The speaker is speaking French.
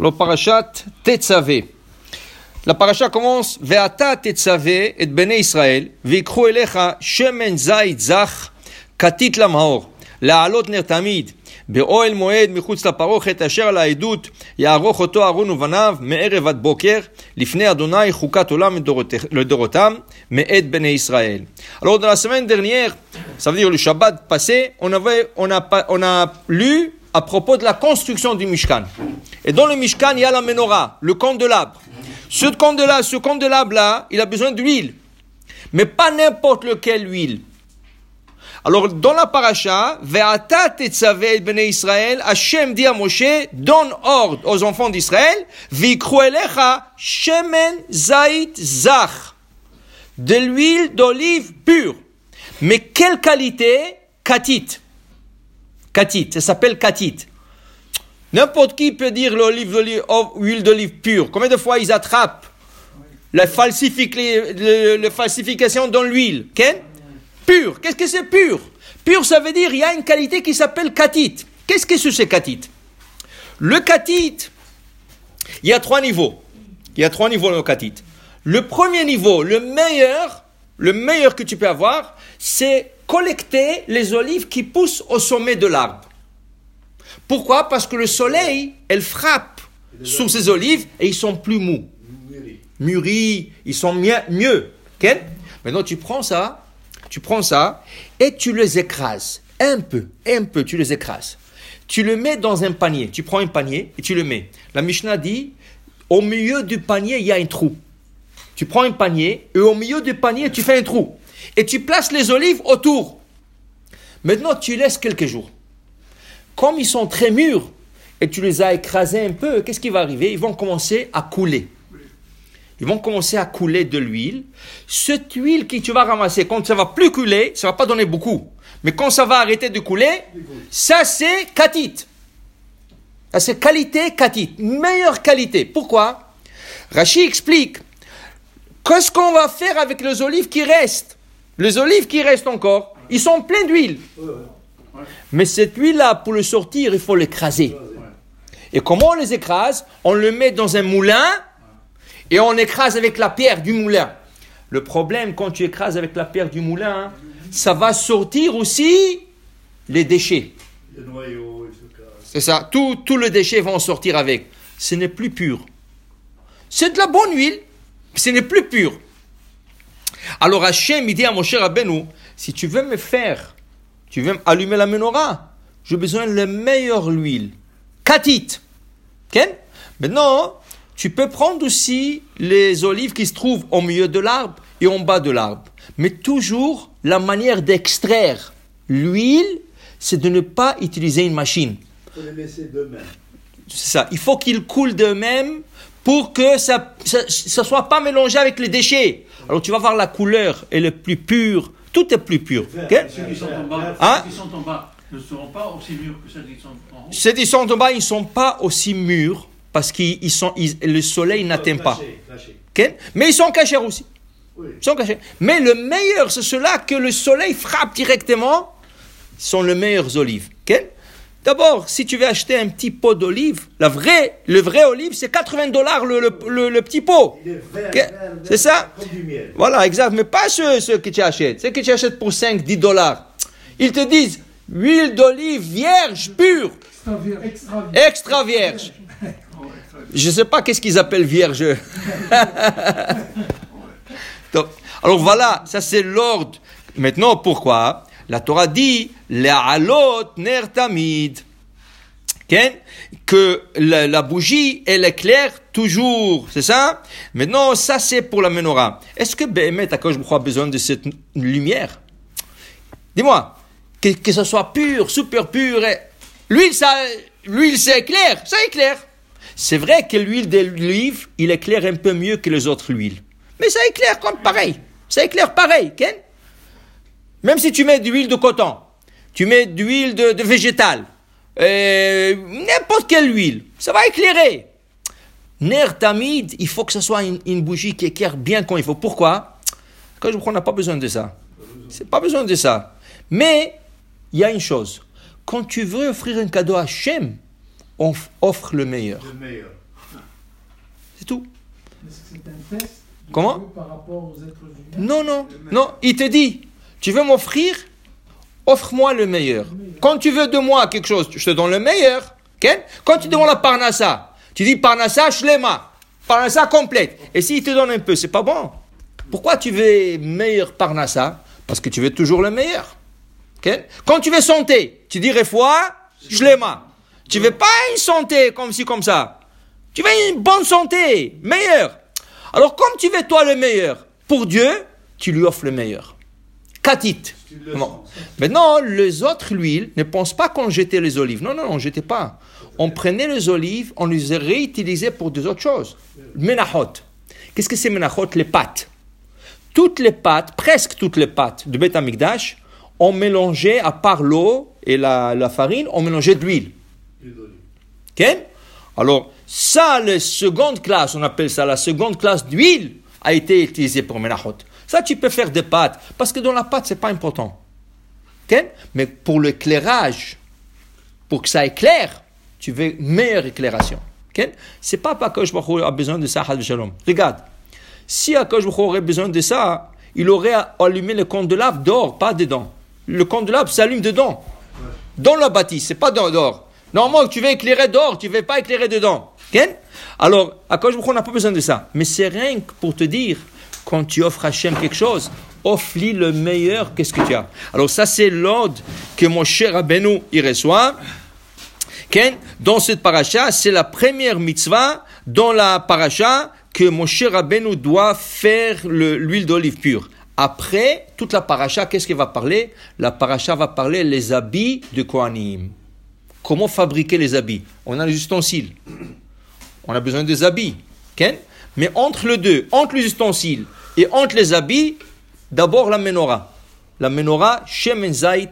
Le parashat Tetzavé. La paracha commence Ve'ata Tetzavé et Bene Israël, ve'ikru elecha shemen zayit zach katit lamhaor, להעלות נר תמיד, באוהל מועד מחוץ לפרוכת, אשר על העדות יערוך אותו אהרון ובניו מערב עד בוקר, לפני אדוני חוקת עולם לדורות- לדורותם, מאת בני ישראל. Alors, dans la semaine dernière, ça veut dire le Shabbat passé, on, avait, on, a, on a lu à propos de la construction du Mishkan. Et dans le Mishkan, il y a la menorah, le candelabre. Ce candelabre, ce candelabre-là, il a besoin d'huile. Mais pas n'importe lequel huile. Alors, dans la paracha, Ve'ata tetzavé el bnei Israël, Hashem dit à Moshe, donne ordre aux enfants d'Israël, Vikru elecha shemen zait zach, de l'huile d'olive pure. Mais quelle qualité? Katit. Katit, ça s'appelle katit. N'importe qui peut dire l'olive d'olive, oh, huile d'olive pure. Combien de fois ils attrapent la, falsification dans l'huile? Ken? Qu'est-ce que c'est pur? Pur, ça veut dire il y a une qualité qui s'appelle katit. Qu'est-ce que c'est ce katit? Le katit, il y a trois niveaux. Il y a trois niveaux dans le katit. Le premier niveau, le meilleur, le meilleur que tu peux avoir, c'est collecter les olives qui poussent au sommet de l'arbre. Pourquoi? Parce que le soleil, elle frappe sur ces olives et ils sont plus mous mûris, ils sont mieux. mieux. Maintenant, tu prends ça, tu prends ça et tu les écrases. Un peu, un peu, tu les écrases. Tu le mets dans un panier. Tu prends un panier et tu le mets. La Mishnah dit, au milieu du panier, il y a un trou. Tu prends un panier et au milieu du panier, tu fais un trou. Et tu places les olives autour. Maintenant, tu laisses quelques jours. Comme ils sont très mûrs et tu les as écrasés un peu, qu'est-ce qui va arriver? Ils vont commencer à couler ils vont commencer à couler de l'huile. Cette huile que tu vas ramasser, quand ça va plus couler, ça va pas donner beaucoup. Mais quand ça va arrêter de couler, ça c'est katit. Ça c'est qualité katit. Meilleure qualité. Pourquoi? Rachid explique. Qu'est-ce qu'on va faire avec les olives qui restent? Les olives qui restent encore, ils sont pleins d'huile. Mais cette huile-là, pour le sortir, il faut l'écraser. Et comment on les écrase On le met dans un moulin et on écrase avec la pierre du moulin. Le problème, quand tu écrases avec la pierre du moulin, ça va sortir aussi les déchets. Le. C'est ça, tous tout les déchets vont sortir avec. Ce n'est plus pur. C'est de la bonne huile, mais ce n'est plus pur. Alors Hachem, il dit à mon cher Rabbeinu, si tu veux me faire, tu veux allumer la menorah, j'ai besoin de la meilleure huile. Katit. Ken? Maintenant, tu peux prendre aussi les olives qui se trouvent au milieu de l'arbre et en bas de l'arbre. Mais toujours, la manière d'extraire l'huile, c'est de ne pas utiliser une machine. Il faut les laisser d'eux-mêmes. C'est ça. Il faut qu'ils coulent d'eux-mêmes pour que ça ne soit pas mélangé avec les déchets. Alors tu vas voir la couleur est le plus pure. Tout est plus pur. Ceux qui sont en bas, Hein? ceux qui sont en bas ne seront pas aussi mûrs que ceux qui sont en haut. Ceux qui sont en bas, ils ne sont pas aussi mûrs parce que ils sont, ils- le soleil n'atteint pas. Mais ils sont cachés aussi. Oui. Ils sont cachés. Mais le meilleur, c'est ceux-là que le soleil frappe directement, sont les meilleures olives. D'abord, si tu veux acheter un petit pot d'olive, la vraie, le vrai olive, c'est 80 dollars le, le, le- le petit pot. C'est ça? Voilà, exact. Mais pas ceux, ceux que tu achètes. Ceux que tu achètes pour 5, 10 dollars. Ils te disent huile d'olive vierge, pure, Extra, vierge. Je ne sais pas qu'est-ce qu'ils appellent vierge. Donc, alors voilà, ça c'est l'ordre. Maintenant, pourquoi? La Torah dit Le'alot ner tamid. Que la, bougie, elle éclaire toujours, c'est ça? Maintenant, ça c'est pour la menorah. Est-ce que quoi je crois besoin de cette lumière? Dis-moi, que, que ce soit pur, super pur, et- l'huile, ça, l'huile, c'est éclair, ça éclaire. C'est vrai que l'huile d'olive, il éclaire un peu mieux que les autres huiles. Mais ça éclaire comme pareil. Ça éclaire pareil, Ken? Même si tu mets de l'huile de coton, tu mets de l'huile de, de végétal, euh, n'importe quelle huile, ça va éclairer. Ner tamid, il faut que ce soit une, une bougie qui éclaire bien quand il faut. Pourquoi? Quand je crois qu'on n'a pas besoin de ça. C'est pas besoin de ça. Mais il y a une chose. Quand tu veux offrir un cadeau à Hachem, on offre le meilleur. Le meilleur. C'est tout. Est-ce que c'est un test de Comment? par rapport aux êtres humains? Non, non, non. Il te dit, tu veux m'offrir? Offre-moi le meilleur. Quand tu veux de moi quelque chose, je te donne le meilleur. Quand tu demandes la parnassa, tu dis parnassa shlema, parnassa complète. Et s'il te donne un peu, c'est pas bon. Pourquoi tu veux meilleur parnassa? Parce que tu veux toujours le meilleur. Quand tu veux santé, tu dis foi shlema. Tu veux pas une santé comme ci, comme ça. Tu veux une bonne santé, meilleure. Alors comme tu veux toi le meilleur, pour Dieu, tu lui offres le meilleur. Katit. Sens. Maintenant, les autres huiles ne pensent pas qu'on jetait les olives. Non, non, non, on ne jetait pas. On prenait les olives, on les réutilisait pour des autres choses. Menachot. Qu'est-ce que c'est menachot? Les pâtes. Toutes les pâtes, presque toutes les pâtes de Beth Amikdash, on mélangeait, à part l'eau et la, farine, on mélangeait de l'huile. Ok Alors, ça, la seconde classe, on appelle ça la seconde classe d'huile, a été utilisée pour Menachot. Ça, tu peux faire des pâtes, parce que dans la pâte, c'est pas important. Ok? Mais pour l'éclairage, pour que ça éclaire, tu veux meilleure éclairation. Ok? C'est pas qu'Akash Baruch a besoin de ça, Shalom. Regarde, si Akash Baruch aurait besoin de ça, il aurait allumé le candelabre d'or, pas dedans. Le candelabre s'allume dedans. Dans la bâtisse, c'est pas d'or. Normalement, tu veux éclairer d'or, tu ne veux pas éclairer dedans. Ok? Alors, à Baruch n'a pas besoin de ça. Mais c'est rien que pour te dire, quand tu offres à Hachem quelque chose, offre-lui le meilleur, qu'est-ce que tu as? Alors ça, c'est l'ordre que mon cher Rabbeinu y reçoit. Ken, dans cette paracha, c'est la première mitzvah dans la paracha que mon cher Rabbeinu doit faire le- l'huile d'olive pure. Après, toute la paracha, qu'est-ce qu'elle va parler? La paracha va parler les habits de Kohanim. Comment fabriquer les habits? On a les ustensiles. On a besoin des habits. Mais entre les deux, entre les ustensiles et entre les habits, d'abord la menorah. La menorah, Shemen Zait.